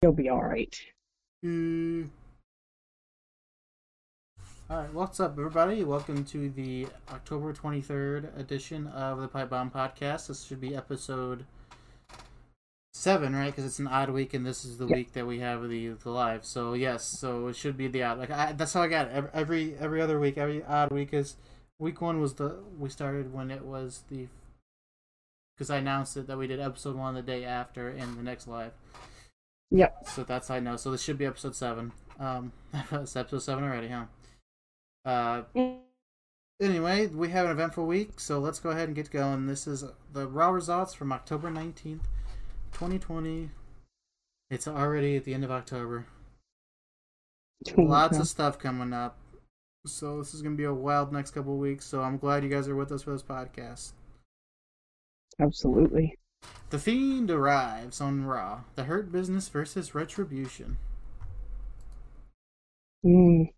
He'll be all right. Mm. All right, what's up, everybody? Welcome to the October 23rd edition of the Pipe Bomb Podcast. This should be episode seven, right? Because it's an odd week, and this is the Yeah. week that we have the the live. So yes, so it should be the odd. Like I, that's how I got it. Every, every every other week, every odd week is week one was the we started when it was the because I announced it that we did episode one the day after in the next live. Yep. So that's how I know. So this should be episode seven. Um, it's episode seven already, huh? Uh, anyway, we have an eventful week, so let's go ahead and get going. This is the raw results from October nineteenth, twenty twenty. It's already at the end of October. Lots of stuff coming up. So this is gonna be a wild next couple of weeks. So I'm glad you guys are with us for this podcast. Absolutely. The Fiend arrives on Raw. The Hurt Business versus Retribution. Mm.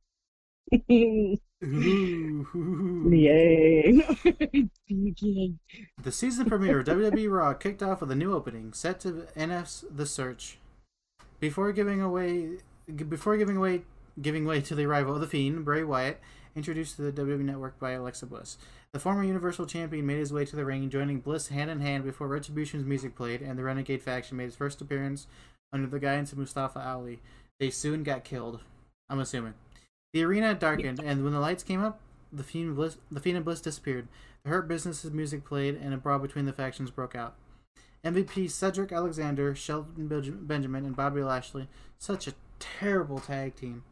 Ooh. Yay. The season premiere of WWE Raw kicked off with a new opening set to NF's The Search. Before giving away, before giving away, giving way to the arrival of the Fiend, Bray Wyatt, introduced to the WWE Network by Alexa Bliss. The former Universal Champion made his way to the ring, joining Bliss hand in hand before Retribution's music played, and the Renegade faction made its first appearance under the guidance of Mustafa Ali. They soon got killed. I'm assuming. The arena darkened, and when the lights came up, the Fiend, Bliss, the Fiend and Bliss disappeared. The Hurt Business's music played, and a brawl between the factions broke out. MVP Cedric Alexander, Shelton Benjamin, and Bobby Lashley, such a terrible tag team,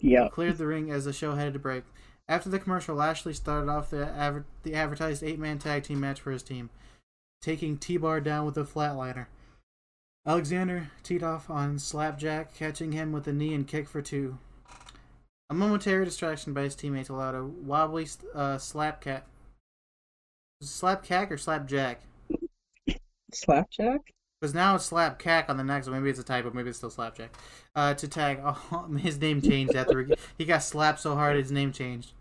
Yep. cleared the ring as the show headed to break. After the commercial, Lashley started off the, adver- the advertised eight man tag team match for his team, taking T Bar down with a flatliner. Alexander teed off on Slapjack, catching him with a knee and kick for two. A momentary distraction by his teammates allowed a wobbly uh, slap cat. Slap cack or slap slapjack? Slapjack? Because now it's slap cack on the next one. Maybe it's a typo. Maybe it's still slapjack. Uh, to tag, oh, his name changed after he, he got slapped so hard his name changed.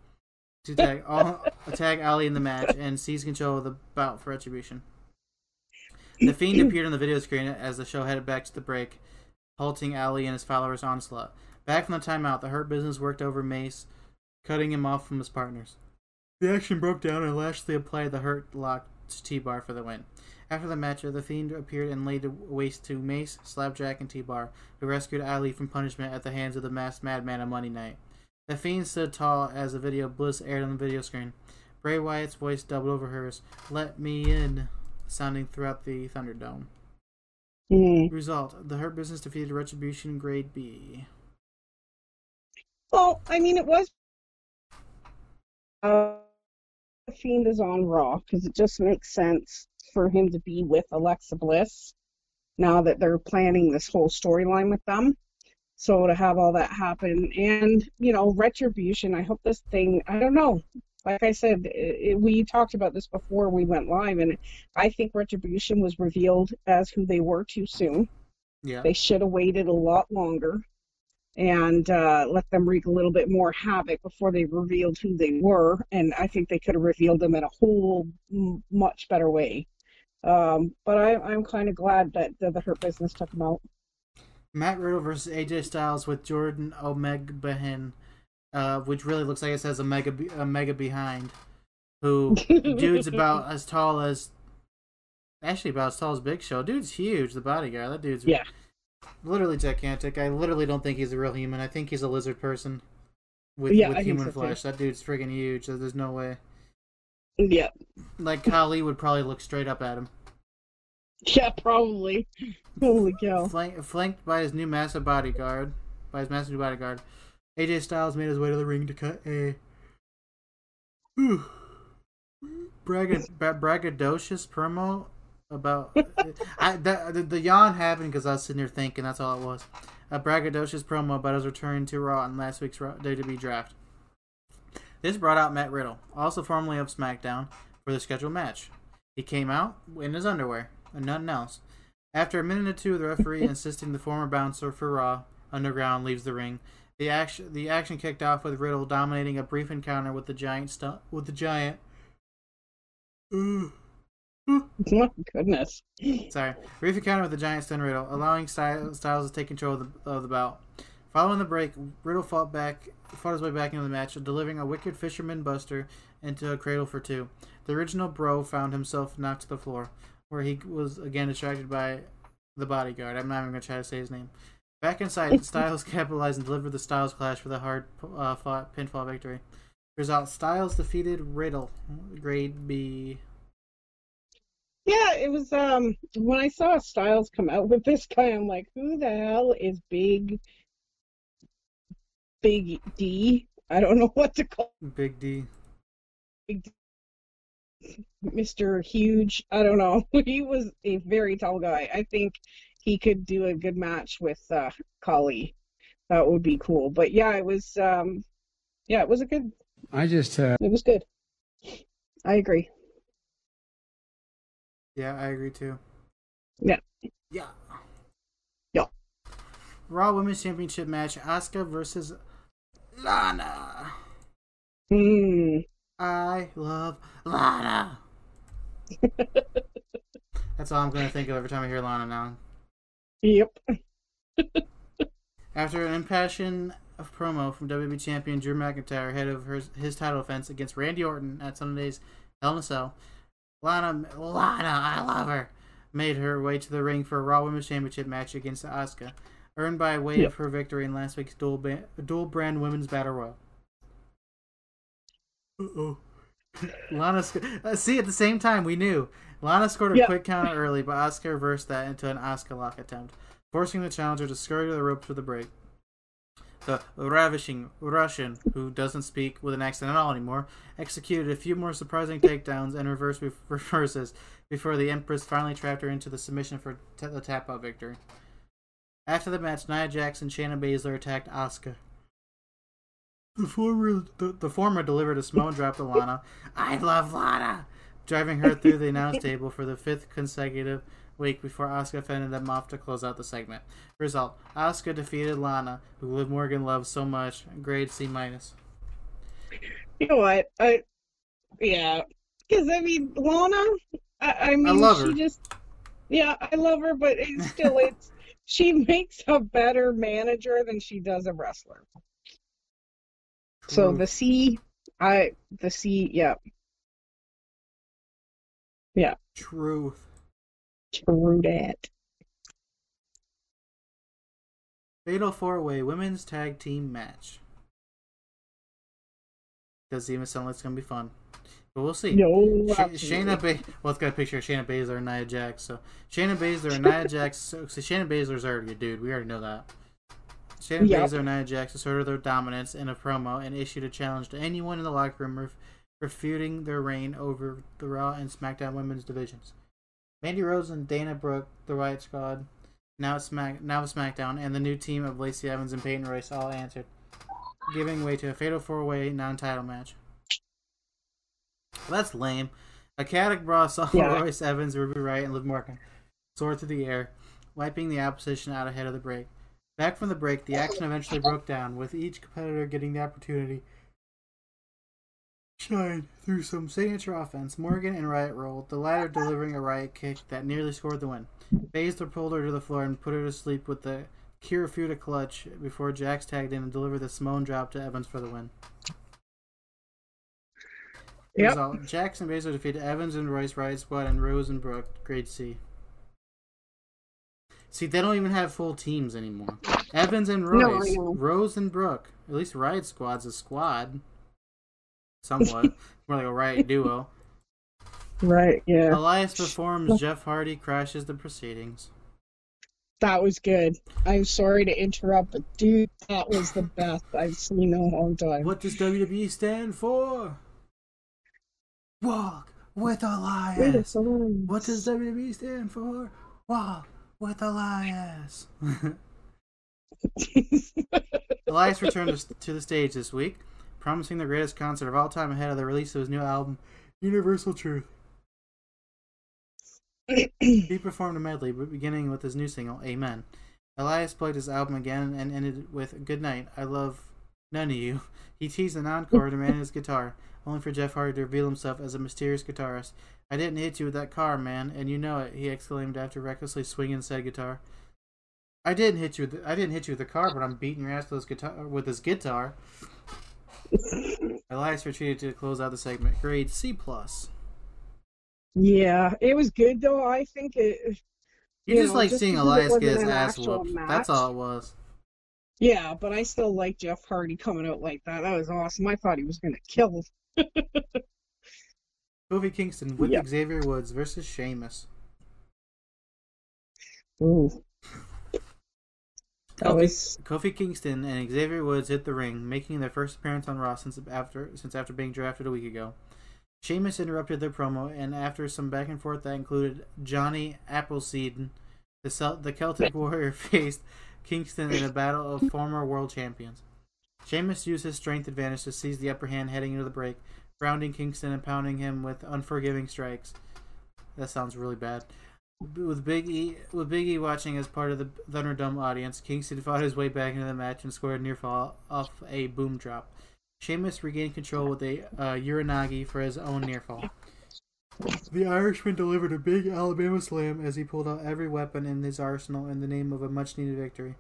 To tag, all, tag Ali in the match and seize control of the bout for retribution. The Fiend appeared on the video screen as the show headed back to the break, halting Ali and his followers' onslaught. Back from the timeout, the Hurt Business worked over Mace, cutting him off from his partners. The action broke down and Lashley applied the Hurt lock to T-Bar for the win. After the match, the Fiend appeared and laid waste to Mace, Slapjack, and T-Bar, who rescued Ali from punishment at the hands of the masked madman on Monday night. The Fiend stood tall as the video Bliss aired on the video screen. Bray Wyatt's voice doubled over hers, "Let me in," sounding throughout the Thunderdome. Mm. Result: The Hurt Business defeated Retribution Grade B. Well, I mean, it was. Uh, the Fiend is on Raw because it just makes sense for him to be with Alexa Bliss now that they're planning this whole storyline with them. So to have all that happen, and you know, Retribution. I hope this thing. I don't know. Like I said, it, we talked about this before we went live, and I think Retribution was revealed as who they were too soon. Yeah. They should have waited a lot longer and uh, let them wreak a little bit more havoc before they revealed who they were. And I think they could have revealed them in a whole m- much better way. Um, but I, I'm kind of glad that the, the Hurt Business took him out. Matt Riddle versus AJ Styles with Jordan Omega Behin, uh, which really looks like it says Omega Omega behind. Who dude's about as tall as, actually about as tall as Big Show. Dude's huge. The bodyguard. That dude's Yeah. literally gigantic. I literally don't think he's a real human. I think he's a lizard person with Yeah, with human flesh. That dude's freaking huge. There's no way. Yeah. Like Khali would probably look straight up at him. Yeah, probably. Holy cow. Flank, flanked by his new massive bodyguard, by his massive bodyguard, AJ Styles made his way to the ring to cut a bragad, braggadocious promo about I that, the, the yawn happened because I was sitting there thinking that's all it was. A braggadocious promo about his return to Raw in last week's Raw- WWE draft. This brought out Matt Riddle, also formerly of SmackDown, for the scheduled match. He came out in his underwear and nothing else. After a minute or two, the referee insisting the former bouncer for Raw Underground leaves the ring. The action the action kicked off with Riddle dominating a brief encounter with the giant stu- with the giant. Ooh. My goodness. Sorry. Reef counter with the giant stun Riddle, allowing Styles to take control of the, of the bout. Following the break, Riddle fought back, fought his way back into the match, delivering a wicked fisherman buster into a cradle for two. The original Bro found himself knocked to the floor, where he was again distracted by the bodyguard. I'm not even going to try to say his name. Back inside, Styles capitalized and delivered the Styles Clash for the hard uh, fought pinfall victory. Result Styles defeated Riddle, grade B. Yeah, it was um when I saw Styles come out with this guy, I'm like, who the hell is Big Big D? I don't know what to call Big D. Big D. Mr. Huge. I don't know. He was a very tall guy. I think he could do a good match with uh Khali. That would be cool. But yeah, it was um yeah, it was a good I just uh, it was good. I agree. Yeah, I agree too. Yeah. Yeah. Yeah. Raw Women's Championship match: Asuka versus Lana. Hmm. I love Lana. That's all I'm gonna think of every time I hear Lana now. Yep. After an impassioned promo from WWE Champion Drew McIntyre ahead of her, his title defense against Randy Orton at Sunday's Hell in a Cell, Lana, Lana, I love her, made her way to the ring for a Raw Women's Championship match against Asuka, earned by way Yep. of her victory in last week's dual, ba- dual brand Women's Battle Royal. Uh-oh. Lana, sc- uh, see, at the same time, we knew. Lana scored a Yep. quick counter early, but Asuka reversed that into an Asuka lock attempt, forcing the challenger to scurry to the ropes for the break. The ravishing Russian, who doesn't speak with an accent at all anymore, executed a few more surprising takedowns and reverse reverses before the Empress finally trapped her into the submission for t- the tap out victory. After the match, Nia Jax and Shayna Baszler attacked Asuka. The former, the, the former delivered a Samoan drop to Lana. I love Lana! Driving her through the announce table for the fifth consecutive week before Asuka fended them off to close out the segment. Result: Asuka defeated Lana, who Liv Morgan loves so much. Grade C minus. You know what? I yeah, because I mean Lana. I, I mean love she her. just yeah, I love her, but it's still it's she makes a better manager than she does a wrestler. So the C, I the C, yeah, yeah. truth. true that. Fatal four way women's tag team match. Does even sound like it's gonna be fun, but we'll see. No, Sh- Shayna Ba- well, it's got a picture of Shayna Baszler and Nia Jax. So Shayna Baszler and Nia Jax. So, so Shayna Baszler's already a dude. We already know that. Shayna Yep. Baszler and Nia Jax asserted their dominance in a promo and issued a challenge to anyone in the locker room, ref- refuting their reign over the Raw and SmackDown women's divisions. Mandy Rose and Dana Brooke, the Riott Squad, now Smack now SmackDown, and the new team of Lacey Evans and Peyton Royce all answered, giving way to a fatal four-way non-title match. Well, that's lame. A chaotic brawl saw Yeah. Royce Evans, Ruby Riott, and Liv Morgan soar through the air, wiping the opposition out ahead of the break. Back from the break, the action eventually broke down, with each competitor getting the opportunity shine through some signature offense. Morgan and Riott rolled, the latter delivering a Riot kick that nearly scored the win. Baszler pulled her to the floor and put her to sleep with the Kirifuda clutch before Jax tagged in and delivered the Samoan drop to Evans for the win. Yep. Result: Jax and Baszler defeated Evans and Royce Riott Squad and Rose and Brooke, grade C. See, they don't even have full teams anymore. Evans and Royce, know. Rose and Brooke. At least Riott Squad's a squad. Somewhat. More like a Riot duo. Right, yeah, Elias performs Jeff Hardy crashes the proceedings. that was good. I'm sorry to interrupt, but dude, that was the best I've seen in a long time. What does WWE stand for? Walk with a Elias. What does WWE stand for? Walk with Elias. Elias returned to- to the stage this week, promising the greatest concert of all time ahead of the release of his new album, Universal Truth. He performed a medley, beginning with his new single, Amen. Elias played his album again and ended with Good Night. I love None of you. He teased an encore demanding his guitar, only for Jeff Hardy to reveal himself as a mysterious guitarist. I didn't hit you with that car, man, and you know it, he exclaimed after recklessly swinging said guitar. I didn't hit you. With the, I didn't hit you with the car, but I'm beating your ass with this guitar. With his guitar. Elias retreated to close out the segment. Grade C plus. Yeah, it was good though. I think it. You, You just know, like just seeing Elias get his ass whooped. match. That's all it was. Yeah, but I still like Jeff Hardy coming out like that. That was awesome. I thought he was gonna kill. Kofi Kingston with Yeah. Xavier Woods versus Sheamus. Ooh. That Kofi, was Kofi Kingston and Xavier Woods hit the ring, making their first appearance on Raw since after since after being drafted a week ago. Sheamus interrupted their promo, and after some back and forth that included Johnny Appleseed, the the Celtic Warrior faced Kingston in a battle of former world champions. Sheamus used his strength advantage to seize the upper hand heading into the break, grounding Kingston and pounding him with unforgiving strikes. That sounds really bad. With Big E, with Big E watching as part of the Thunderdome audience, Kingston fought his way back into the match and scored a near fall off a boom drop. Sheamus regained control with a uh, Uranage for his own near fall. The Irishman delivered a big Alabama slam as he pulled out every weapon in his arsenal in the name of a much needed victory.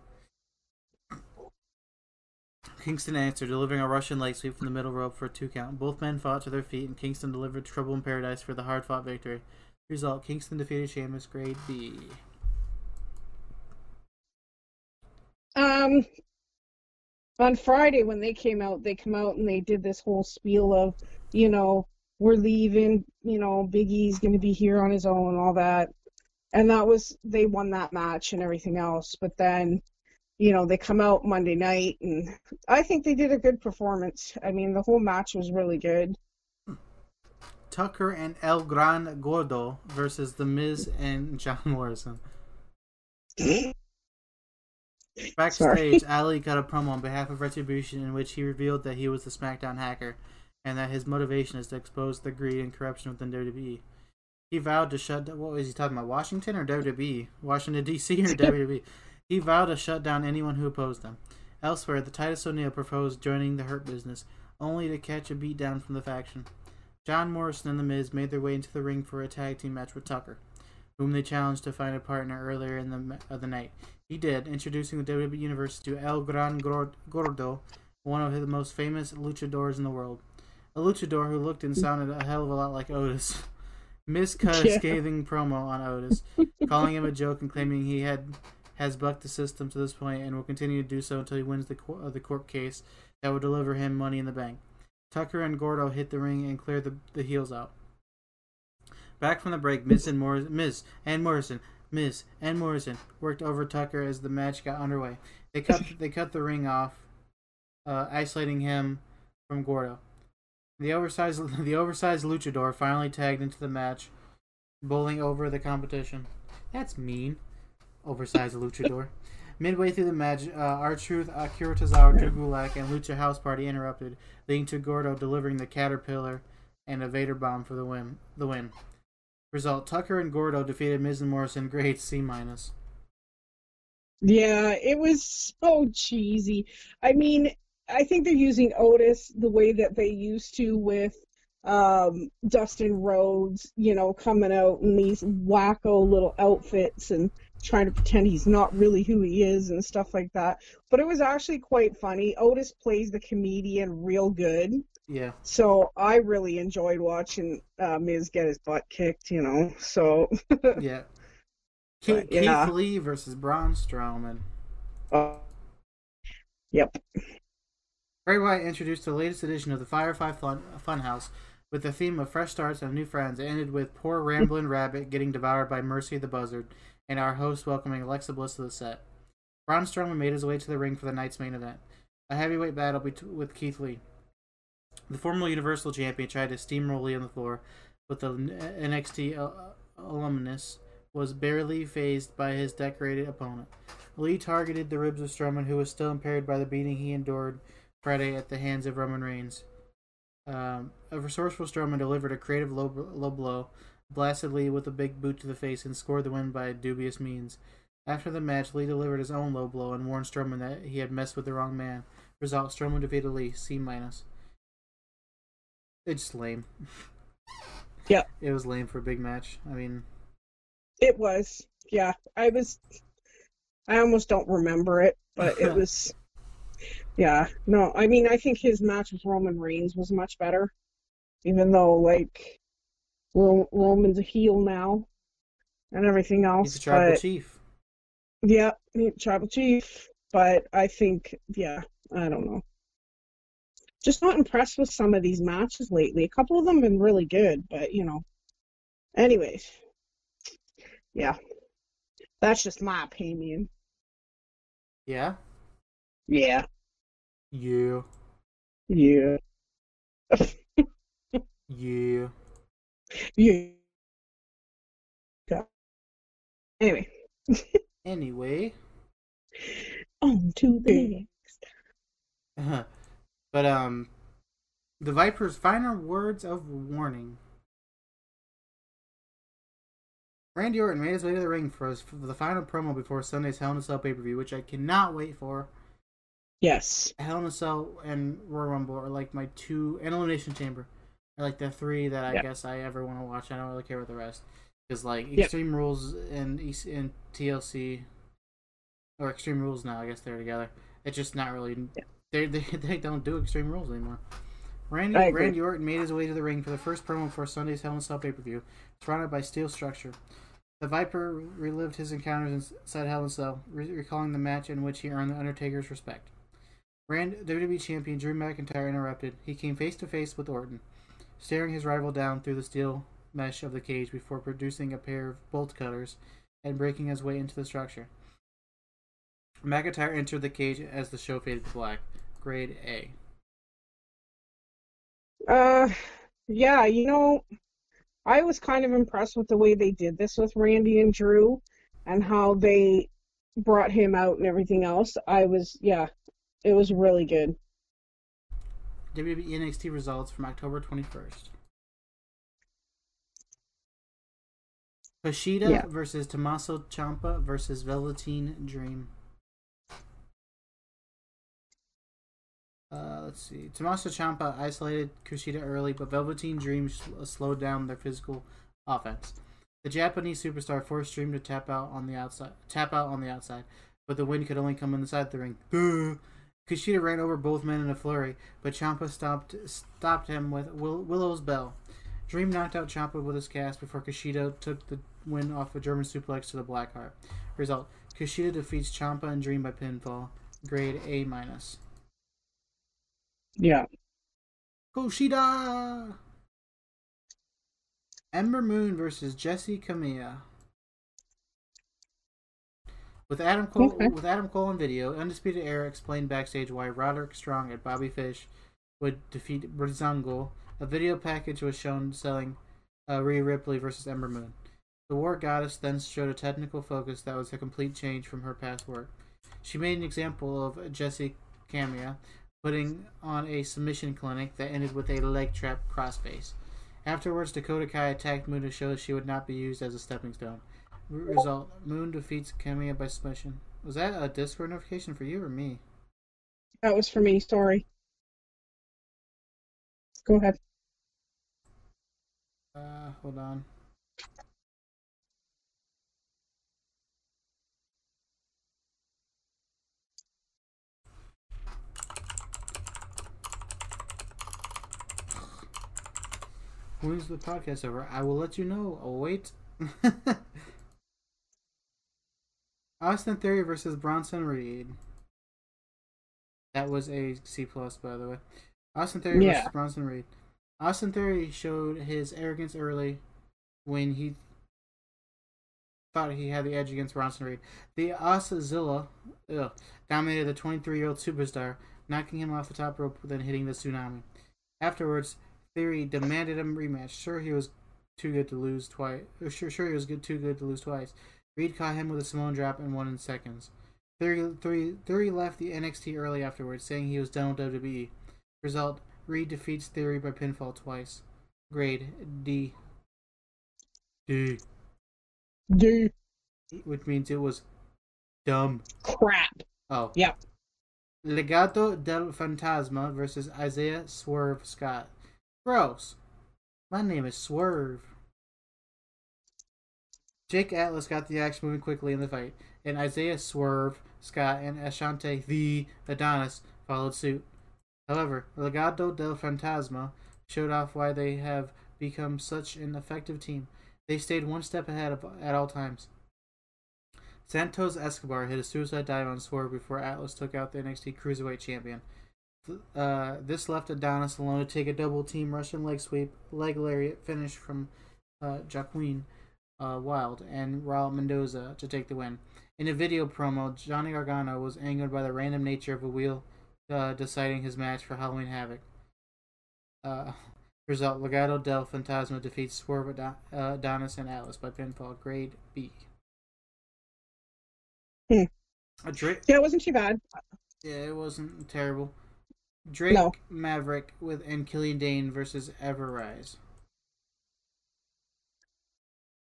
Kingston answered, delivering a Russian leg sweep from the middle rope for a two count. Both men fought to their feet, and Kingston delivered Trouble in Paradise for the hard fought victory. Result Kingston defeated Sheamus, grade B. um on Friday when they came out, they come out and they did this whole spiel of, you know, we're leaving, you know, Big E's gonna be here on his own, all that. And that was they won that match and everything else. But then, you know, they come out Monday night and I think they did a good performance. I mean the whole match was really good. Tucker and El Gran Gordo versus The Miz and John Morrison. Backstage, Ali cut a promo on behalf of Retribution in which he revealed that he was the SmackDown hacker and that his motivation is to expose the greed and corruption within WWE. He vowed to shut down. What was he talking about? Washington or WWE? Washington, D.C. or WWE? He vowed to shut down anyone who opposed him. Elsewhere, the Titus O'Neil proposed joining the Hurt Business, only to catch a beatdown from the faction. John Morrison and The Miz made their way into the ring for a tag team match with Tucker, whom they challenged to find a partner earlier in the of the night. He did, introducing the WWE Universe to El Gran Gordo, one of the most famous luchadors in the world. A luchador who looked and sounded a hell of a lot like Otis. Miz cut a Yeah. scathing promo on Otis, calling him a joke and claiming he had has bucked the system to this point and will continue to do so until he wins the court, uh, the court case that will deliver him money in the bank. Tucker and Gordo hit the ring and cleared the, the heels out. Back from the break, Miz and Morrison, Miz and Morrison, Miz and Morrison worked over Tucker as the match got underway. They cut they cut the ring off, uh, isolating him from Gordo. The oversized the oversized luchador finally tagged into the match, bowling over the competition. That's mean. Oversized luchador. Midway through the match, uh, R-Truth Akira Tozawa, Drew Gulak, and Lucha House Party interrupted, leading to Gordo delivering the Caterpillar and a Vader bomb for the win. The win. Result: Tucker and Gordo defeated Miz and Morrison, grade C minus. Yeah, it was so cheesy. I mean, I think they're using Otis the way that they used to with um, Dustin Rhodes, you know, coming out in these wacko little outfits and trying to pretend he's not really who he is and stuff like that. But it was actually quite funny. Otis plays the comedian real good. Yeah, So I really enjoyed watching uh, Miz get his butt kicked, you know. So, yeah. Keith, yeah. Keith Lee versus Braun Strowman. uh, yep. Bray Wyatt introduced the latest edition of the Firefly Fun Funhouse with the theme of fresh starts and new friends. It ended with poor Ramblin' rabbit getting devoured by Mercy the Buzzard, and our host welcoming Alexa Bliss to the set. Braun Strowman made his way to the ring for the night's main event, a heavyweight battle with Keith Lee. The former Universal Champion tried to steamroll Lee on the floor, but the NXT al- uh, uh, alumnus was barely phased by his decorated opponent. Lee targeted the ribs of Strowman, who was still impaired by the beating he endured Friday at the hands of Roman Reigns. Um, a resourceful Strowman delivered a creative low, low blow, blasted Lee with a big boot to the face, and scored the win by dubious means. After the match, Lee delivered his own low blow and warned Strowman that he had messed with the wrong man, Result: Strowman defeated Lee. C minus. It's lame. Yep. It was lame for a big match. I mean, It was. Yeah. I was I almost don't remember it, but it was yeah. No, I mean I think his match with Roman Reigns was much better. Even though like Roman's a heel now and everything else. he's a tribal but chief. yeah, tribal chief. But I think yeah, I don't know. Just not impressed with some of these matches lately. A couple of them have been really good, but you know. Anyways. Yeah. That's just my opinion. Yeah. Yeah. Yeah. Yeah. Yeah. Yeah. Yeah. Anyway, Anyway, on to the next. but um, the Viper's final words of warning. Randy Orton made his way to the ring for, his, for the final promo before Sunday's Hell in a Cell pay per view, which I cannot wait for. Yes. Hell in a Cell and Royal Rumble are like my two, and Elimination Chamber are like the three that I guess I ever want to watch. I don't really care about the rest because like Yep. Extreme Rules and and TLC or Extreme Rules now, I guess they're together. It's just not really. They, they they don't do Extreme Rules anymore. Randy Randy Orton made his way to the ring for the first promo for Sunday's Hell in a Cell pay per view, surrounded by steel structure. The Viper relived his encounters inside Hell in a Cell, re- recalling the match in which he earned the Undertaker's respect. Rand WWE champion Drew McIntyre interrupted. He came face to face with Orton, staring his rival down through the steel mesh of the cage before producing a pair of bolt cutters and breaking his way into the structure. McIntyre entered the cage as the show faded to black. Grade A. Uh, yeah, you know, I was kind of impressed with the way they did this with Randy and Drew and how they brought him out and everything else. I was, yeah, it was really good. WWE NXT results from October 21st. Kushida Yeah. versus Tommaso Ciampa versus Velveteen Dream. Uh, let's see. Tommaso Ciampa isolated Kushida early, but Velveteen Dream sl- slowed down their physical offense. The Japanese superstar forced Dream to tap out on the outside, tap out on the outside, but the win could only come inside the ring. Kushida ran over both men in a flurry, but Ciampa stopped stopped him with Will- Willow's bell. Dream knocked out Ciampa with his cast before Kushida took the win off a German suplex to the Blackheart. Result: Kushida defeats Ciampa and Dream by pinfall. Grade A minus. Yeah. Kushida. Ember Moon versus Jesse Camilla. With Adam Cole, Okay. with Adam Cole on video, Undisputed Era explained backstage why Roderick Strong and Bobby Fish would defeat Breezango. A video package was shown selling uh, Rhea Ripley versus Ember Moon. The War Goddess then showed a technical focus that was a complete change from her past work. She made an example of Jesse Camilla putting on a submission clinic that ended with a leg trap crossface. Afterwards, Dakota Kai attacked Moon to show she would not be used as a stepping stone. R- Result: Moon defeats Camilla by submission. Was that a Discord notification for you or me? That was for me, sorry. Go ahead. Uh, hold on. When's the podcast over? I will let you know. Oh, wait. Austin Theory versus Bronson Reed. That was a C plus, by the way. Austin Theory Yeah. versus Bronson Reed. Austin Theory showed his arrogance early when he thought he had the edge against Bronson Reed. The Asazilla ugh, dominated the 23-year-old superstar, knocking him off the top rope, then hitting the tsunami. Afterwards, Theory demanded a rematch. Sure, he was too good to lose twice. Sure, sure, he was good, too good to lose twice. Reed caught him with a Samoan drop and won in seconds. Theory, Theory, Theory left the NXT early afterwards, saying he was done with WWE. Result: Reed defeats Theory by pinfall twice. Grade D. D. Dude, Which means it was dumb. crap. Oh. Yeah. Legado del Fantasma versus Isaiah Swerve Scott. Gross. My name is Swerve. Jake Atlas got the action moving quickly in the fight, and Isaiah Swerve Scott and Ashante the Adonis followed suit. However, Legado del Fantasma showed off why they have become such an effective team. They stayed one step ahead of, at all times. Santos Escobar hit a suicide dive on Swerve before Atlas took out the NXT Cruiserweight Champion. Uh, this left Adonis alone to take a double team Russian leg sweep, leg lariat finish from uh, Joaquin uh, Wilde and Raul Mendoza to take the win. In a video promo, Johnny Gargano was angered by the random nature of a wheel uh, deciding his match for Halloween Havoc. Uh, result: Legado del Fantasma defeats Swerve Adon- uh, Adonis and Atlas by pinfall, grade B. Hmm. Drake, Yeah, it wasn't too bad. yeah, it wasn't terrible. Drake No. Maverick with and Killian Dain versus Everrise.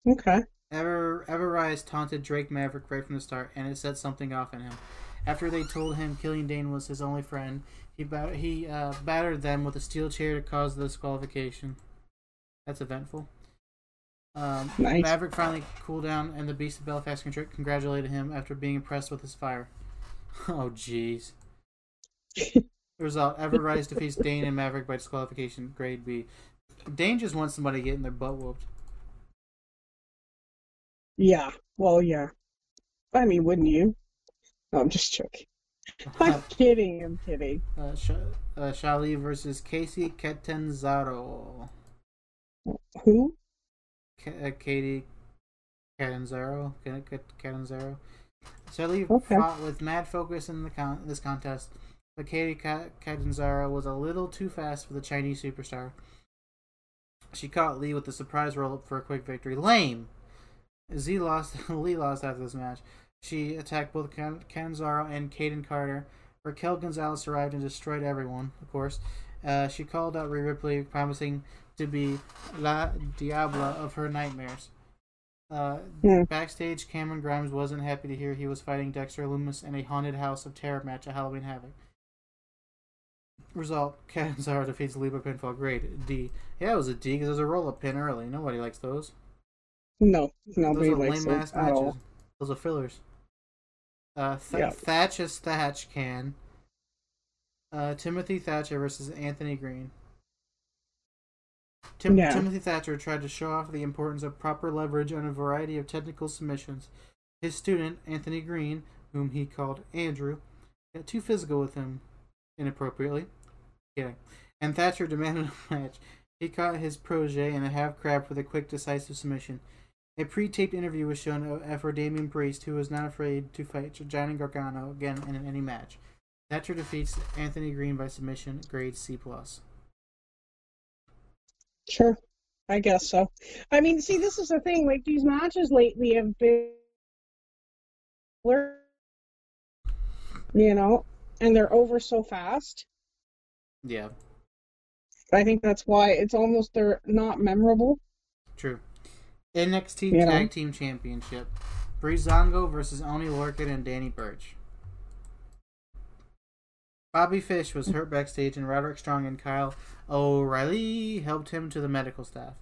Okay. Ever Everrise taunted Drake Maverick right from the start, and it set something off in him. After they told him Killian Dain was his only friend, he bat- he uh, battered them with a steel chair to cause the disqualification. That's eventful. Um, Nice. Maverick finally cooled down, and the Beast of Belfast congr- congratulated him after being impressed with his fire. Oh, jeez. Result: Everrise defeats Dain and Maverick by disqualification, grade B. Dain just wants somebody getting their butt whooped. Yeah. Well, yeah. I mean, wouldn't you? No, I'm just joking. I'm kidding. I'm kidding. Uh, Sh- uh, Xia Li versus Casey Catanzaro. Who? K- uh, Katie Catanzaro. Ca- Ca- Catanzaro. Xia Li Okay. fought with mad focus in the con- this contest, but Katie Ca- Catanzaro was a little too fast for the Chinese superstar. She caught Lee with a surprise roll up for a quick victory. Lame. Z lost. Lee lost after this match. She attacked both Catanzaro and Kayden Carter. Raquel Gonzalez arrived and destroyed everyone. Of course, uh, she called out Rhea Ripley, promising to be La Diabla of her nightmares. Uh, Hmm. Backstage, Cameron Grimes wasn't happy to hear he was fighting Dexter Lumis in a haunted house of terror match at Halloween Havoc. Result: Catanzaro defeats Lee by pinfall. Grade D. Yeah, it was a D because it was a roll-up pin early. Nobody likes those. No, Those nobody are likes lame it ass at matches. all. Those are fillers. Uh, Th- Yeah. Thatch Thatch can. Uh, Timothy Thatcher versus Anthony Green. Tim- Yeah. Timothy Thatcher tried to show off the importance of proper leverage on a variety of technical submissions. His student, Anthony Green, whom he called Andrew, got too physical with him inappropriately. Kidding. And Thatcher demanded a match. He caught his protege in a half crab with a quick, decisive submission. A pre-taped interview was shown of for Damian Priest, who was not afraid to fight Johnny Gargano again in any match. Thatcher defeats Anthony Green by submission, grade C plus. Sure. I guess so. I mean, see, this is the thing. Like these matches lately have been, you know, and they're over so fast. Yeah, I think that's why it's almost they're not memorable. true. NXT You know? Tag Team Championship: Breezango versus Oni Lorcan and Danny Burch. Bobby Fish was hurt backstage, and Roderick Strong and Kyle O'Reilly helped him to the medical staff.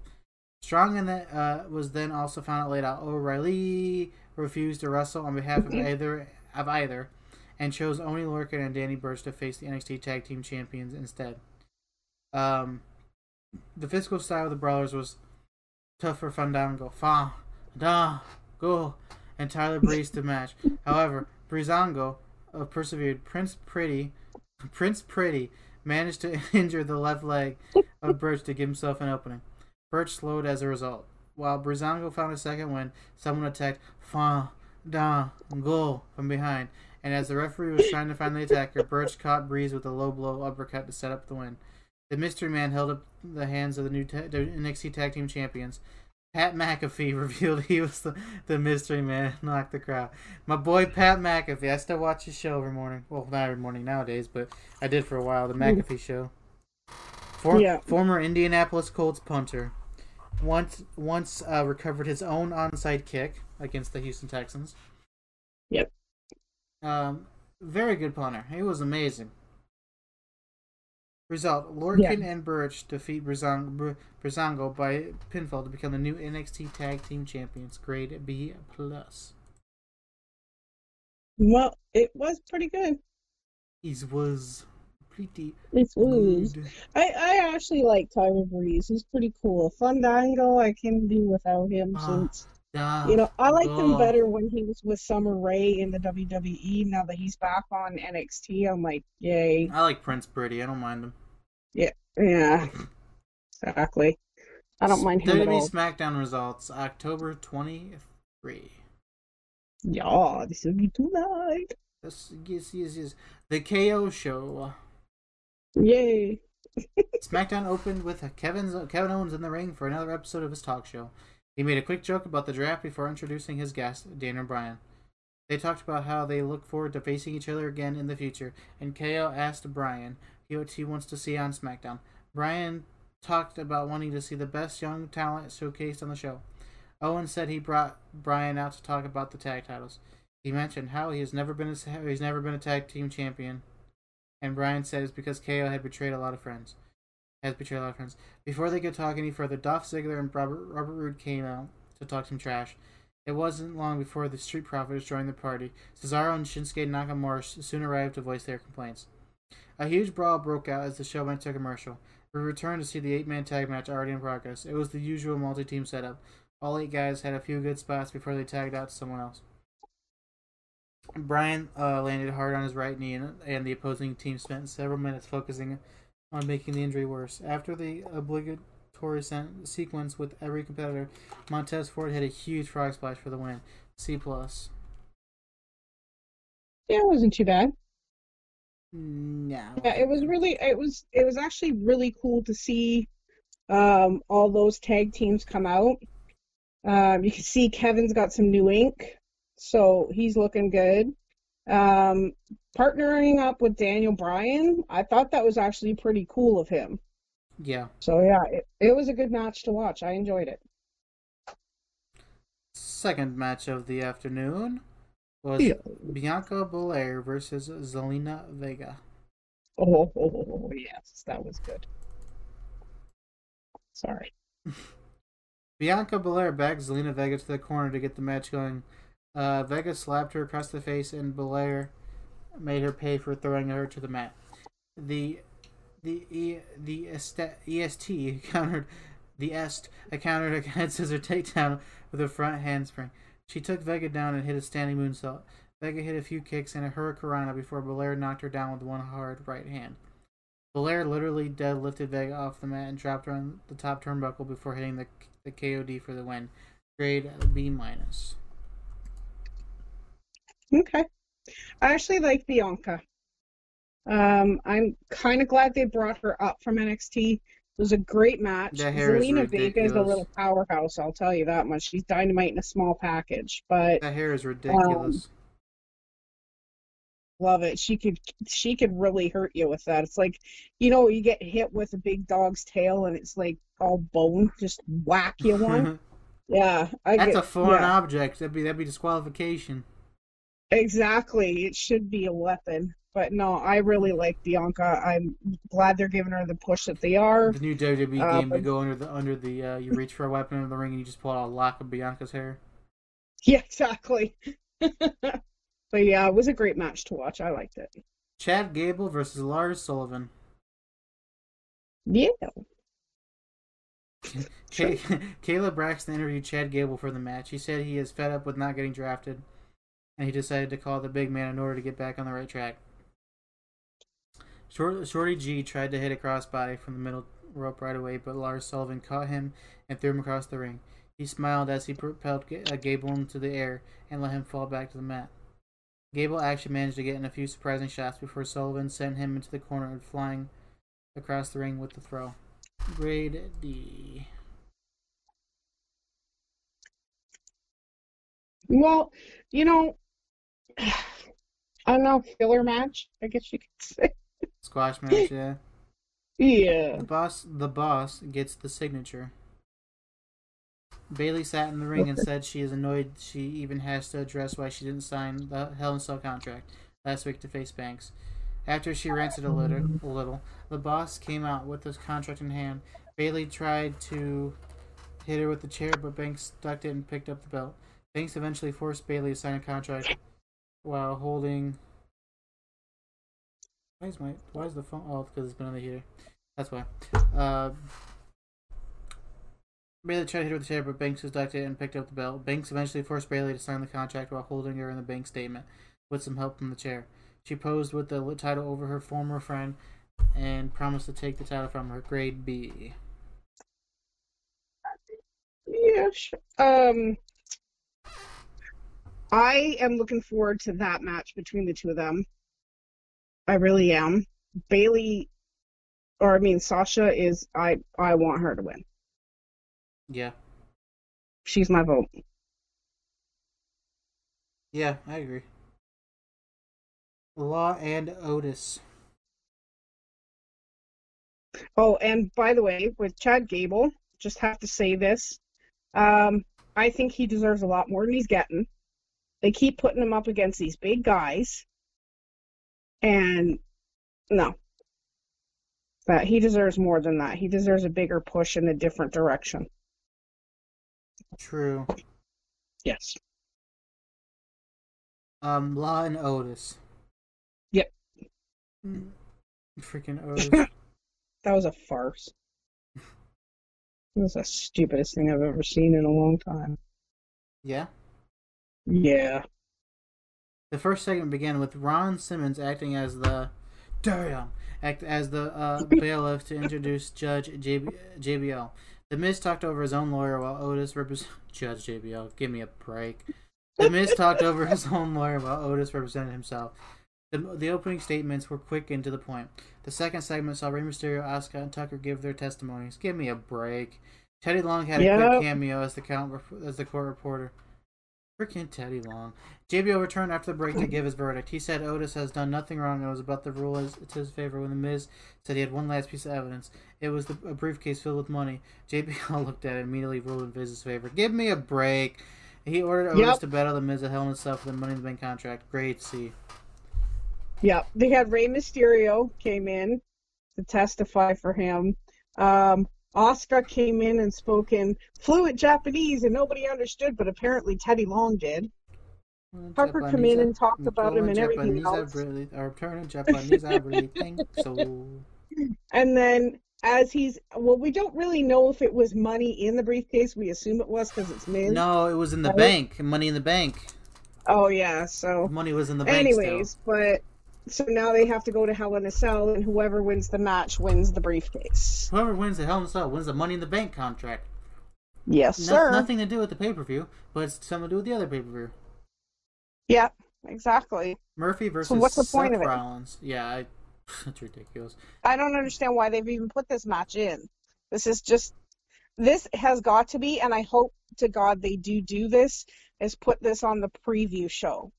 Strong and that uh, was then also found out laid out. O'Reilly refused to wrestle on behalf of either of either, and chose Oni Lorcan and Danny Burch to face the NXT Tag Team Champions instead. Um, the physical style of the Brawlers was tough for Fandango, Fa, Da, Go, and Tyler Breeze to match. However, Breezango uh, persevered. Prince Pretty, Prince Pretty managed to injure the left leg of Burch to give himself an opening. Burch slowed as a result. While Breezango found a second win, someone attacked Fandango from behind, and as the referee was trying to find the attacker, Burch caught Breeze with a low blow uppercut to set up the win. The mystery man held up the hands of the new ta- NXT Tag Team Champions. Pat McAfee revealed he was the, the mystery man, knocked the crowd. My boy Pat McAfee. I still watch his show every morning. Well, not every morning nowadays, but I did for a while. The McAfee show. For, Yeah. Former Indianapolis Colts punter. Once once uh, recovered his own onside kick against the Houston Texans. Yep. Um, very good punter. He was amazing. Result: Lorcan and Burch defeat Brazang- Br- Breezango by pinfall to become the new NXT Tag Team Champions. Grade B plus. Well, it was pretty good. It was pretty It was. good. I, I actually like Tyler Breeze. He's pretty cool. Fandango, I can do without him Ah, since You know I liked him better when he was with Summer Rae in the WWE. Now that he's back on NXT, I'm like, yay. I like Prince Pretty. I don't mind him. Yeah, Yeah. exactly. I don't mind him at WWE all. SmackDown results October twenty three. Yeah, this will be tonight. Yes, yes, yes, yes. The KO show. Yay. SmackDown opened with Kevin's, Kevin Owens in the ring for another episode of his talk show. He made a quick joke about the draft before introducing his guest, Daniel Bryan. They talked about how they look forward to facing each other again in the future, and KO asked Bryan what he wants to see on SmackDown. Bryan talked about wanting to see the best young talent showcased on the show. Owen said he brought Bryan out to talk about the tag titles. He mentioned how he has never been a, he's never been a tag team champion, and Bryan said it's because KO had betrayed a lot of friends. Has betrayed a lot of friends. Before they could talk any further, Dolph Ziggler and Robert, Robert Roode came out to talk some trash. It wasn't long before the Street Profits joined the party. Cesaro and Shinsuke Nakamura soon arrived to voice their complaints. A huge brawl broke out as the show went to commercial. We returned to see the eight-man tag match already in progress. It was the usual multi-team setup. All eight guys had a few good spots before they tagged out to someone else. Bryan uh, landed hard on his right knee, and, and the opposing team spent several minutes focusing on making the injury worse. After the obligatory sequence with every competitor, Montez Ford hit a huge frog splash for the win. C plus. Yeah, it wasn't too bad. No. Yeah, it was really it was it was actually really cool to see um all those tag teams come out. Um you can see Kevin's got some new ink, so he's looking good. Um partnering up with Daniel Bryan, I thought that was actually pretty cool of him. Yeah. So yeah, it, it was a good match to watch. I enjoyed it. Second match of the afternoon was Yeah. Bianca Belair versus Zelina Vega. Oh, oh, oh, oh, yes, that was good. Sorry. Bianca Belair backed Zelina Vega to the corner to get the match going. Uh, Vega slapped her across the face, and Belair made her pay for throwing her to the mat. The the e, the est, EST countered the est countered a head scissor takedown with a front handspring. She took Vega down and hit a standing moonsault. Vega hit a few kicks and a hurricanrana before Belair knocked her down with one hard right hand. Belair literally deadlifted Vega off the mat and dropped her on the top turnbuckle before hitting the the KOD for the win. Grade B minus. Okay. I actually like Bianca. Um, I'm kind of glad they brought her up from NXT. It was a great match. That hair is Zelina Vega is a little powerhouse, I'll tell you that much. She's dynamite in a small package, but That hair is ridiculous. love it. She could she could really hurt you with that. It's like, you know, you get hit with a big dog's tail and it's like all bone, just whack you one. yeah, I That's get, a foreign yeah. object. That'd be that'd be disqualification. Exactly. It should be a weapon. But no, I really like Bianca. I'm glad they're giving her the push that they are. The new WWE Uh, game, you go under the under the uh, you reach for a weapon in the ring and you just pull out a lock of Bianca's hair. Yeah, exactly. but yeah, it was a great match to watch. I liked it. Chad Gable versus Lars Sullivan. Yeah. Kay- Kayla Braxton interviewed Chad Gable for the match. He said he is fed up with not getting drafted, and he decided to call the big man in order to get back on the right track. Short, Shorty G tried to hit a crossbody from the middle rope right away, but Lars Sullivan caught him and threw him across the ring. He smiled as he propelled uh, Gable into the air and let him fall back to the mat. Gable actually managed to get in a few surprising shots before Sullivan sent him into the corner and flying across the ring with the throw. Grade D. Well, you know, I don't know, filler match, I guess you could say. Squash match, yeah. Yeah. The boss the boss gets the signature. Bayley sat in the ring and said she is annoyed she even has to address why she didn't sign the Hell in Cell contract. last week to face Banks. After she ranted a little, a little, the boss came out with his contract in hand. Bayley tried to hit her with the chair, but Banks ducked it and picked up the belt. Banks eventually forced Bayley to sign a contract while holding. Why is my why is the phone? Oh, because it's been on the heater. That's why. Uh, Bayley tried to hit her with the chair, but Banks ducked it and picked up the belt. Banks eventually forced Bayley to sign the contract while holding her in the bank statement with some help from the chair. She posed with the title over her former friend and promised to take the title from her. Grade B. Yeah, sure. Um, I am looking forward to that match between the two of them. I really am. Bayley, or I mean Sasha, is I I want her to win. Yeah. She's my vote. Yeah, I agree. Law and Otis. Oh, and by the way, with Chad Gable, just have to say this. Um, I think he deserves a lot more than he's getting. They keep putting him up against these big guys. And no. But he deserves more than that. He deserves a bigger push in a different direction. True. Yes. Um, Law and Otis. Yep. Freaking Otis. that was a farce. It was the stupidest thing I've ever seen in a long time. yeah. Yeah. The first segment began with Ron Simmons acting as the damn act as the uh, bailiff to introduce Judge JB, JBL. The Miz talked over his own lawyer while Otis represent Judge JBL. Give me a break. The Miz talked over his own lawyer while Otis represented himself. The, the opening statements were quick and to the point. The second segment saw Rey Mysterio, Asuka, and Tucker give their testimonies. Give me a break. Teddy Long had a Yep. quick cameo as the count as the court reporter. Freaking Teddy Long. JBL returned after the break to give his verdict. He said Otis has done nothing wrong and it was about the rule as to his favor when The Miz said he had one last piece of evidence. It was the, a briefcase filled with money. JBL looked at it and immediately ruled in Miz's favor. Give me a break. He ordered Otis Yep. to battle The Miz at Hell in a Cell for the Money in the Bank contract. Great C. Yeah, they had Rey Mysterio came in to testify for him. Um, Asuka came in and spoke in fluent Japanese, and nobody understood, but apparently Teddy Long did. Harper came in and talked about him and everything Japanese, else. really, or Japanese, I really think so. And then, as he's well, we don't really know if it was money in the briefcase. We assume it was because it's Miz. No, it was in the Right? bank. Money in the bank. Oh yeah, so Money was in the bank. anyways, but so now they have to go to Hell in a Cell, and whoever wins the match wins the briefcase. Whoever wins the Hell in a Cell wins the Money in the Bank contract. Yes, No- sir. nothing to do with the pay per view, but it's something to do with the other pay per view. Yeah, exactly. Murphy versus what's the Seth point of it? Rollins. Yeah, I, it's ridiculous. I don't understand why they've even put this match in. This is just this has got to be, and I hope to God they do do this. Is put this on the preview show.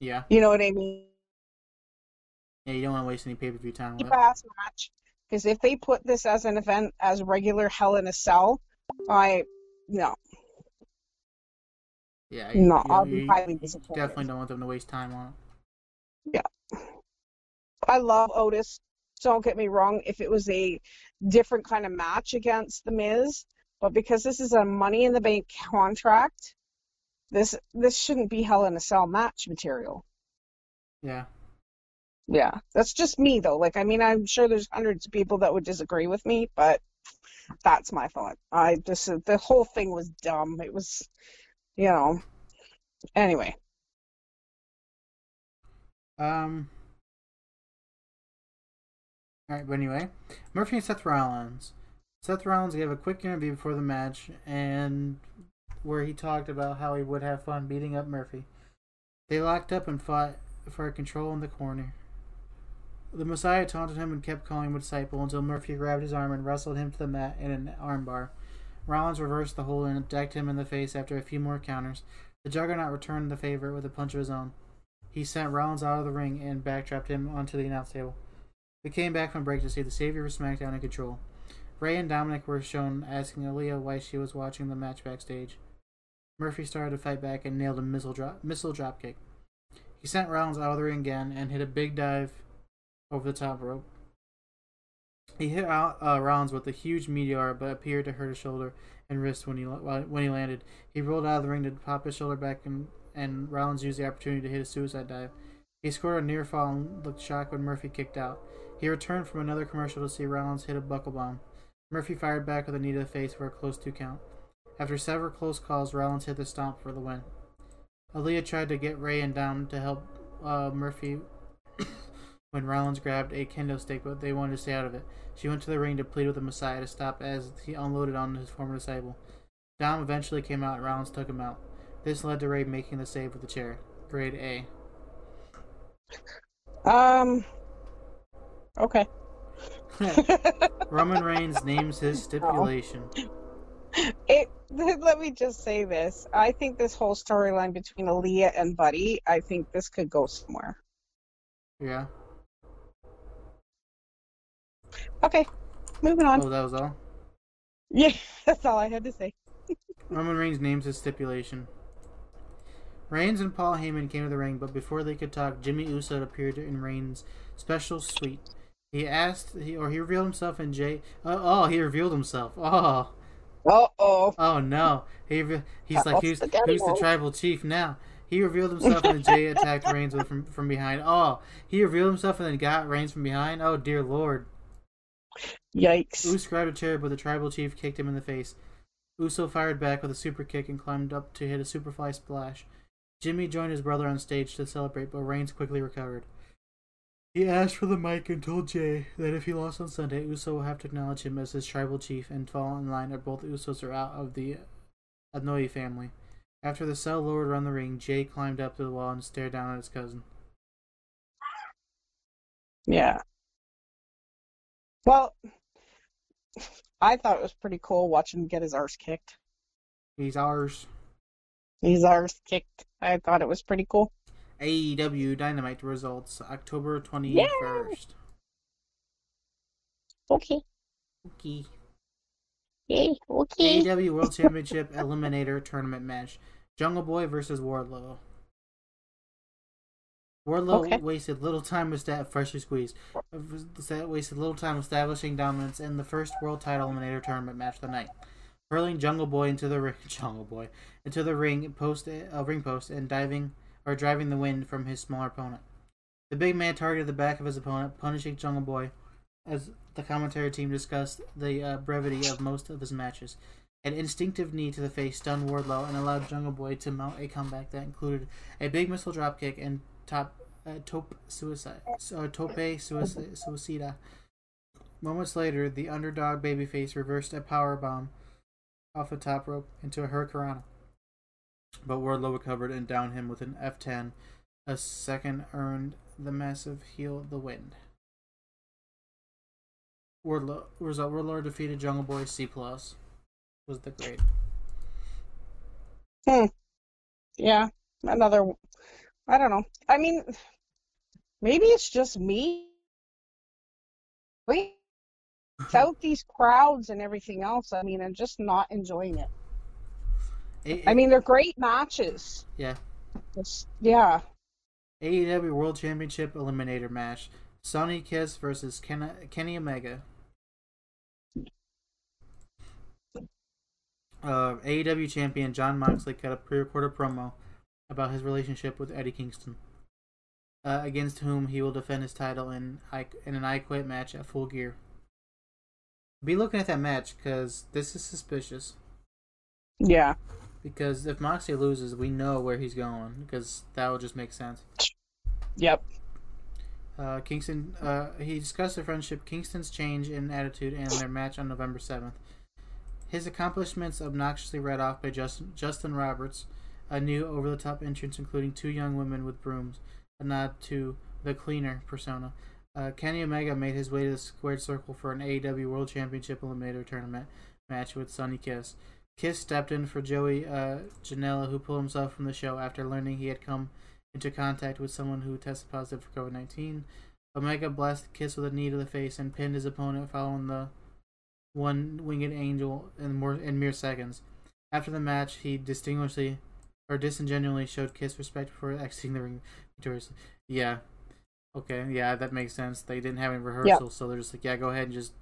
Yeah, You know what I mean? Yeah. You don't want to waste any pay per view time Keep ass match. Because if they put this as an event as regular Hell in a Cell, I no, Yeah, no, you, I'll you- be highly you disappointed. definitely don't want them to waste time on it. Yeah, I love Otis. Don't get me wrong. If it was a different kind of match against the Miz, but because this is a Money in the Bank contract, this this shouldn't be Hell in a Cell match material. Yeah, Yeah, that's just me though. Like, I mean, I'm sure there's hundreds of people that would disagree with me, but that's my thought. I just the whole thing was dumb. It was, you know. Anyway, Um. Alright, but anyway, Murphy and Seth Rollins. Seth Rollins gave a quick interview before the match, and where he talked about how he would have fun beating up Murphy. They locked up and fought for control in the corner. The Messiah taunted him and kept calling him a disciple until Murphy grabbed his arm and wrestled him to the mat in an armbar. Rollins reversed the hold and decked him in the face after a few more counters. The Juggernaut returned the favor with a punch of his own. He sent Rollins out of the ring and backtrapped him onto the announce table. We came back from break to see the Savior of SmackDown in control. Rey and Dominic were shown asking Aaliyah why she was watching the match backstage. Murphy started to fight back and nailed a missile drop, missile dropkick. He sent Rollins out of the ring again and hit a big dive over the top rope. He hit out uh, Rollins with a huge meteor, but appeared to hurt his shoulder and wrist when he when he landed. He rolled out of the ring to pop his shoulder back, and, and Rollins used the opportunity to hit a suicide dive. He scored a near fall and looked shocked when Murphy kicked out. He returned from another commercial to see Rollins hit a buckle bomb. Murphy fired back with a knee to the face for a close two count. After several close calls, Rollins hit the stomp for the win. Aaliyah tried to get Rey and Dom to help uh, Murphy when Rollins grabbed a kendo stick, but they wanted to stay out of it. She went to the ring to plead with the Messiah to stop as he unloaded on his former disciple. Dom eventually came out and Rollins took him out. This led to Rey making the save with the chair. Grade A. Um. Okay. Roman Reigns names his stipulation. It. Let me just say this. I think this whole storyline between Aaliyah and Buddy. I think this could go somewhere. Yeah. Okay. Moving on. Oh, that was all. Yeah, that's all I had to say. Roman Reigns names his stipulation. Reigns and Paul Heyman came to the ring, but before they could talk, Jimmy Uso appeared in Reigns' special suite. He asked, he, or he revealed himself in Jey. Uh, oh, he revealed himself. Oh, Uh oh. oh no. He re- he's like, who's, spaghetti who's the tribal chief now? He revealed himself and Jey attacked Reigns from from behind. Oh, he revealed himself and then got Reigns from behind. Oh dear lord. Yikes. Uso grabbed a chair, but the tribal chief kicked him in the face. Uso fired back with a super kick and climbed up to hit a superfly splash. Jimmy joined his brother on stage to celebrate, but Reigns quickly recovered. He asked for the mic and told Jey that if he lost on Sunday, Uso will have to acknowledge him as his tribal chief and fall in line, or both Usos are out of the Anoa'i family. After the cell lowered around the ring, Jey climbed up to the wall and stared down at his cousin. Yeah. Well, I thought it was pretty cool watching him get his arse kicked. He's ours. His arse kicked. I thought it was pretty cool. AEW Dynamite results October 21st. Okay. Okay. Yay. Okay. AEW World Championship Eliminator Tournament match: Jungle Boy versus Wardlow. Wardlow Okay. wasted little time with that freshly squeezed. uh, Wasted little time establishing dominance in the first World Title Eliminator Tournament match of the night, hurling Jungle Boy into the ring, Jungle Boy into the ring post, uh, ring post, and diving or driving the wind from his smaller opponent. The big man targeted the back of his opponent, punishing Jungle Boy. As the commentary team discussed the uh, brevity of most of his matches, an instinctive knee to the face stunned Wardlow and allowed Jungle Boy to mount a comeback that included a big missile dropkick and top uh, tope suicide, uh, tope suicide, suicida. Moments later, the underdog babyface reversed a power bomb off the top rope into a hurricanrana, but Wardlow recovered and downed him with an F10. A second earned the massive heel the wind. Wardlow result Wardlow defeated Jungle Boy C plus was the grade. Hmm. Yeah. Another. I don't know. I mean, maybe it's just me. Wait. Without these crowds and everything else, I mean, I'm just not enjoying it. A- I mean, they're great matches. yeah. Just, yeah. AEW World Championship Eliminator match: Sonny Kiss versus Ken- Kenny Omega. Uh, AEW champion Jon Moxley cut a pre-recorded promo about his relationship with Eddie Kingston, uh, against whom he will defend his title in I- in an I Quit match at Full Gear. Be looking at that match because this is suspicious. Yeah. Because if Moxley loses, we know where he's going because that would just make sense. Yep. Uh, Kingston, uh, he discussed the friendship, Kingston's change in attitude, and their match on November 7th. His accomplishments obnoxiously read off by Justin, Justin Roberts, a new over the top entrance including two young women with brooms, a nod to the cleaner persona. Uh, Kenny Omega made his way to the squared circle for an AEW World Championship Eliminator Tournament match with Sonny Kiss. Kiss stepped in for Joey uh, Janela, who pulled himself from the show after learning he had come into contact with someone who tested positive for COVID 19. Omega blasted Kiss with a knee to the face and pinned his opponent following the one winged angel in more in mere seconds. After the match, he distinguishedly or disingenuously showed Kiss respect for exiting the ring, Victoriously. Yeah. Okay. Yeah, that makes sense. They didn't have any rehearsal, so they're just like, yeah, go ahead and just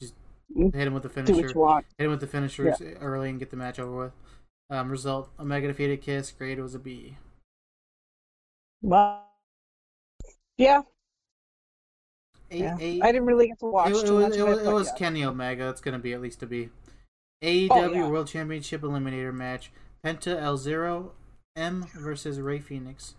just Mm. hit him with the finisher. what you want. Hit him with the finishers early and get the match over with. Um, result: Omega defeated Kiss. Grade was a B. Well, yeah, A, yeah. A, I didn't really get to watch it, it too was, much it was, it, was. Kenny Omega. It's gonna be at least a B. AEW Oh. World Championship Eliminator match: Penta El Zero M versus Rey Fenix.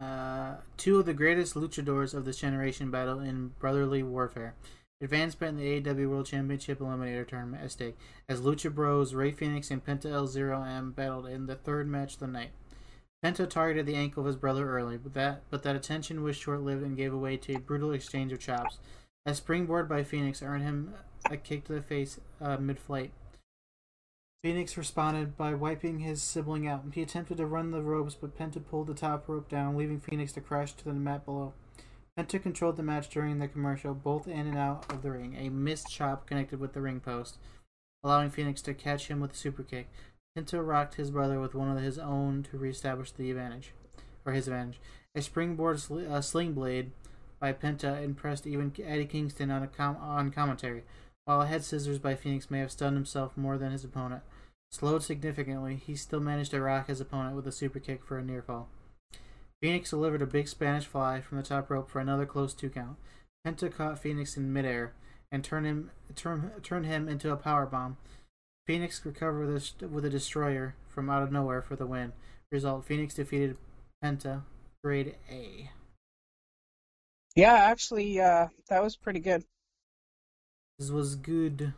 Uh, two of the greatest luchadors of this generation battle in brotherly warfare. Advancement in the AEW World Championship Eliminator Tournament at stake, as Lucha Bros, Rey Fenix, and Penta El Zero M battled in the third match of the night. Penta targeted the ankle of his brother early, but that but that attention was short-lived and gave way to a brutal exchange of chops. A springboard by Fenix earned him a kick to the face uh, mid-flight. Fenix responded by wiping his sibling out. He attempted to run the ropes, but Penta pulled the top rope down, leaving Fenix to crash to the mat below. Penta controlled the match during the commercial, both in and out of the ring. A missed chop connected with the ring post, allowing Fenix to catch him with a super kick. Penta rocked his brother with one of his own to reestablish the advantage, or his advantage. A springboard sl- uh, sling blade by Penta impressed even Eddie Kingston on com- on commentary, while a head scissors by Fenix may have stunned himself more than his opponent. Slowed significantly, he still managed to rock his opponent with a super kick for a near fall. Fenix delivered a big Spanish fly from the top rope for another close two count. Penta caught Fenix in midair and turned him turn, turned him into a power bomb. Fenix recovered with a, with a destroyer from out of nowhere for the win. Result: Fenix defeated Penta. Grade A. Yeah, actually, uh, that was pretty good. This was good.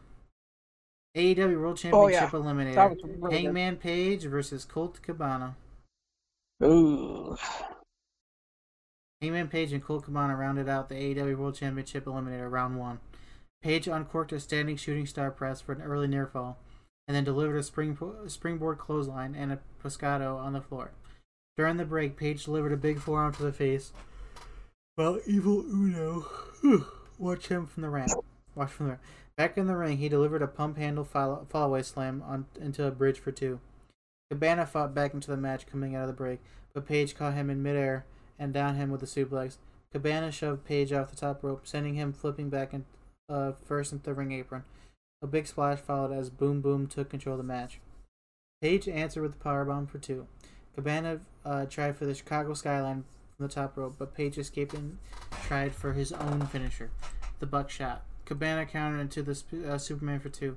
AEW World Oh, yeah. Championship Eliminator. That was really Hangman Page versus Colt Cabana. Ooh. Hangman Page and Colt Cabana rounded out the AEW World Championship Eliminator round one. Page uncorked a standing shooting star press for an early near fall, and then delivered a spring springboard clothesline and a pescado on the floor. During the break, Page delivered a big forearm to the face, while Evil Uno watch him from the ramp. Watch from the ramp. Back in the ring, he delivered a pump handle follow- fallaway slam on into a bridge for two. Cabana fought back into the match coming out of the break, but Page caught him in midair and downed him with a suplex. Cabana shoved Page off the top rope, sending him flipping back in, uh, first into the ring apron. A big splash followed as Boom Boom took control of the match. Page answered with a powerbomb for two. Cabana uh, tried for the Chicago skyline the top rope, but Page escaped and tried for his own finisher, the buckshot. Cabana countered into the uh, Superman for two.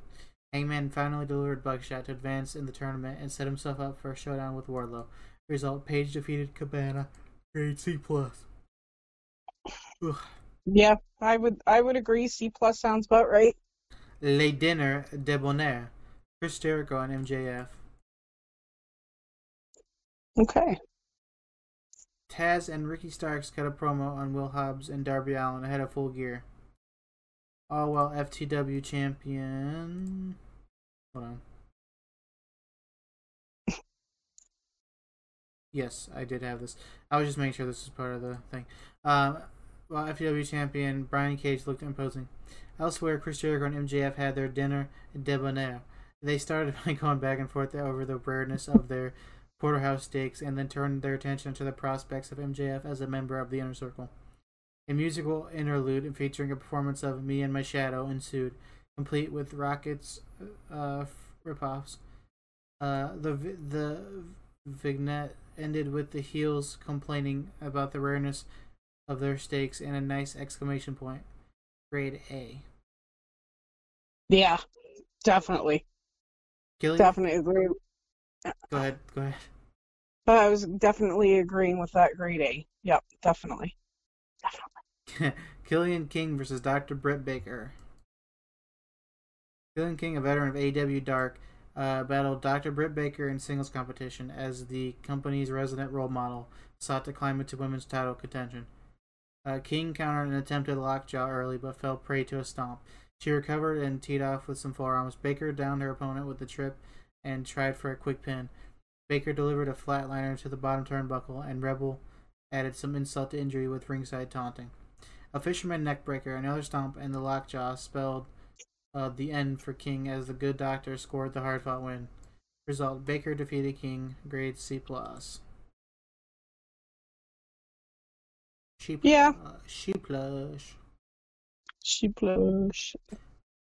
Hangman finally delivered Buckshot to advance in the tournament and set himself up for a showdown with Wardlow. Result: Page defeated Cabana. Grade C plus. Ugh. Yeah, I would I would agree. C plus sounds about right. Le Dinner Debonair. Chris Jericho and MJF. Okay. Taz and Ricky Starks cut a promo on Will Hobbs and Darby Allin ahead of Full Gear. All while FTW champion. Hold on. Yes, I did have this. I was just making sure this was part of the thing. Um, well, FTW champion Brian Cage looked imposing. Elsewhere, Chris Jericho and MJF had their dinner debonair. They started by going back and forth over the rareness of their porterhouse steaks, and then turned their attention to the prospects of MJF as a member of the inner circle. A musical interlude featuring a performance of Me and My Shadow ensued, complete with Rockettes uh, ripoffs. Uh, the the vignette ended with the heels complaining about the rareness of their steaks and a nice exclamation point. Grade A. Yeah, definitely. Gilly, Definitely go ahead. Go ahead. I was definitely agreeing with that grade A. Yep, definitely. Definitely. Kilynn King versus Dr. Britt Baker. Kilynn King, a veteran of AW Dark, uh, battled Dr. Britt Baker in singles competition as the company's resident role model sought to climb into women's title contention. Uh, King countered an attempted lockjaw early but fell prey to a stomp. She recovered and teed off with some forearms. Baker downed her opponent with the trip and tried for a quick pin. Baker delivered a flatliner to the bottom turnbuckle, and Rebel added some insult to injury with ringside taunting. A fisherman neckbreaker, another stomp, and the lockjaw spelled uh, the end for King as the good doctor scored the hard fought win. Result: Baker defeated King. Grade C plus. She Yeah. uh, she plush. She.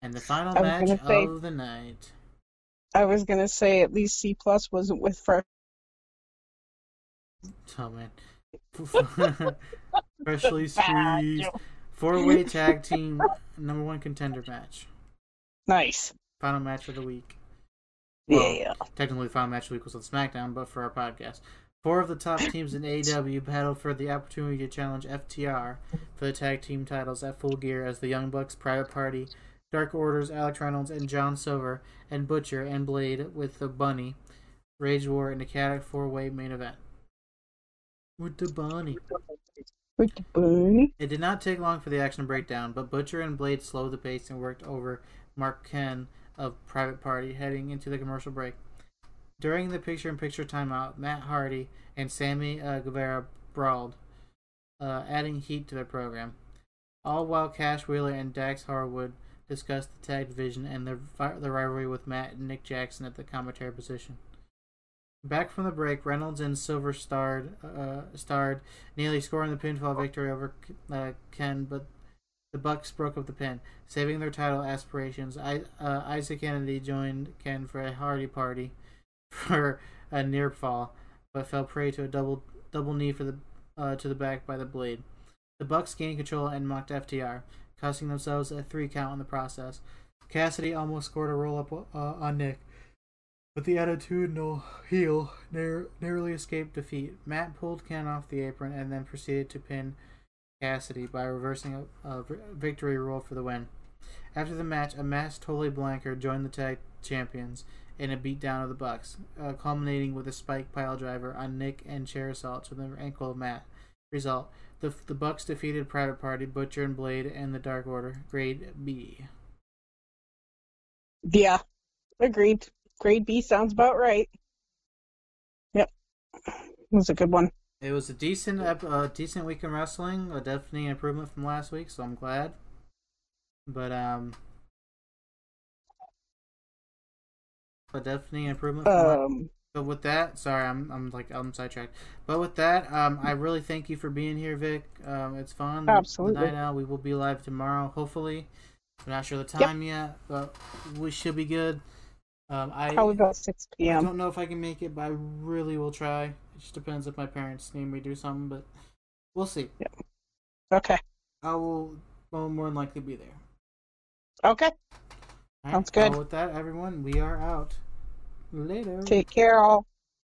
And the final match of the night. I was gonna say at least C plus wasn't with fresh. Oh man. Freshly squeezed. Four way tag team number one contender match. Nice. Final match of the week. Well, yeah. Technically, the final match of the week was on SmackDown, but for our podcast. Four of the top teams in AEW battled for the opportunity to challenge FTR for the tag team titles at Full Gear as the Young Bucks, Private Party, Dark Orders, Alex Reynolds, and John Silver, and Butcher and Blade with the Bunny, Rage War in the Chaotic Four Way main event. With the Bunny. With the bunny. It did not take long for the action to break down, but Butcher and Blade slowed the pace and worked over Marq Quen of Private Party heading into the commercial break. During the picture in picture timeout, Matt Hardy and Sammy uh, Guevara brawled, uh, adding heat to their program. All while Cash Wheeler and Dax Harwood discussed the tag division and their, fi- their rivalry with Matt and Nick Jackson at the commentary position. Back from the break, Reynolds and Silver starred, uh, starred nearly scoring the pinfall victory over uh, Quen, but the Bucks broke up the pin, saving their title aspirations. I, uh, Isaac Kennedy joined Quen for a Hardy party for a near fall, but fell prey to a double double knee for the uh, to the back by the blade. The Bucks gained control and mocked FTR, costing themselves a three count in the process. Kassidy almost scored a roll up uh, on Nick, but the attitudinal heel narrowly escaped defeat. Matt pulled Quen off the apron and then proceeded to pin Kassidy by reversing a, victory roll for the win. After the match, a masked Totally Blanker joined the tag champions in a beatdown of the Bucks, uh, culminating with a spike pile driver on Nick and chair to the ankle of Matt. Result: the the Bucks defeated Private Party, Butcher and Blade, and the Dark Order. Grade B. Yeah. Agreed. Grade B sounds about right. Yep. it was a good one. It was a decent, uh, decent week in wrestling. A definitely an improvement from last week, so I'm glad. But um, but definitely an improvement. From Um but with that, sorry, I'm I'm like I'm sidetracked. But with that, um, I really thank you for being here, Vic. Um, it's fun. Absolutely. Night out. We will be live tomorrow, hopefully. We're not sure the time yet, but we should be good. Um, I probably about six p.m. I don't know if I can make it, but I really will try. It just depends if my parents need me to do something, but we'll see. Yep. Okay. I will more than likely be there. Okay. All Sounds good. With that, everyone, we are out. Later. Take care all.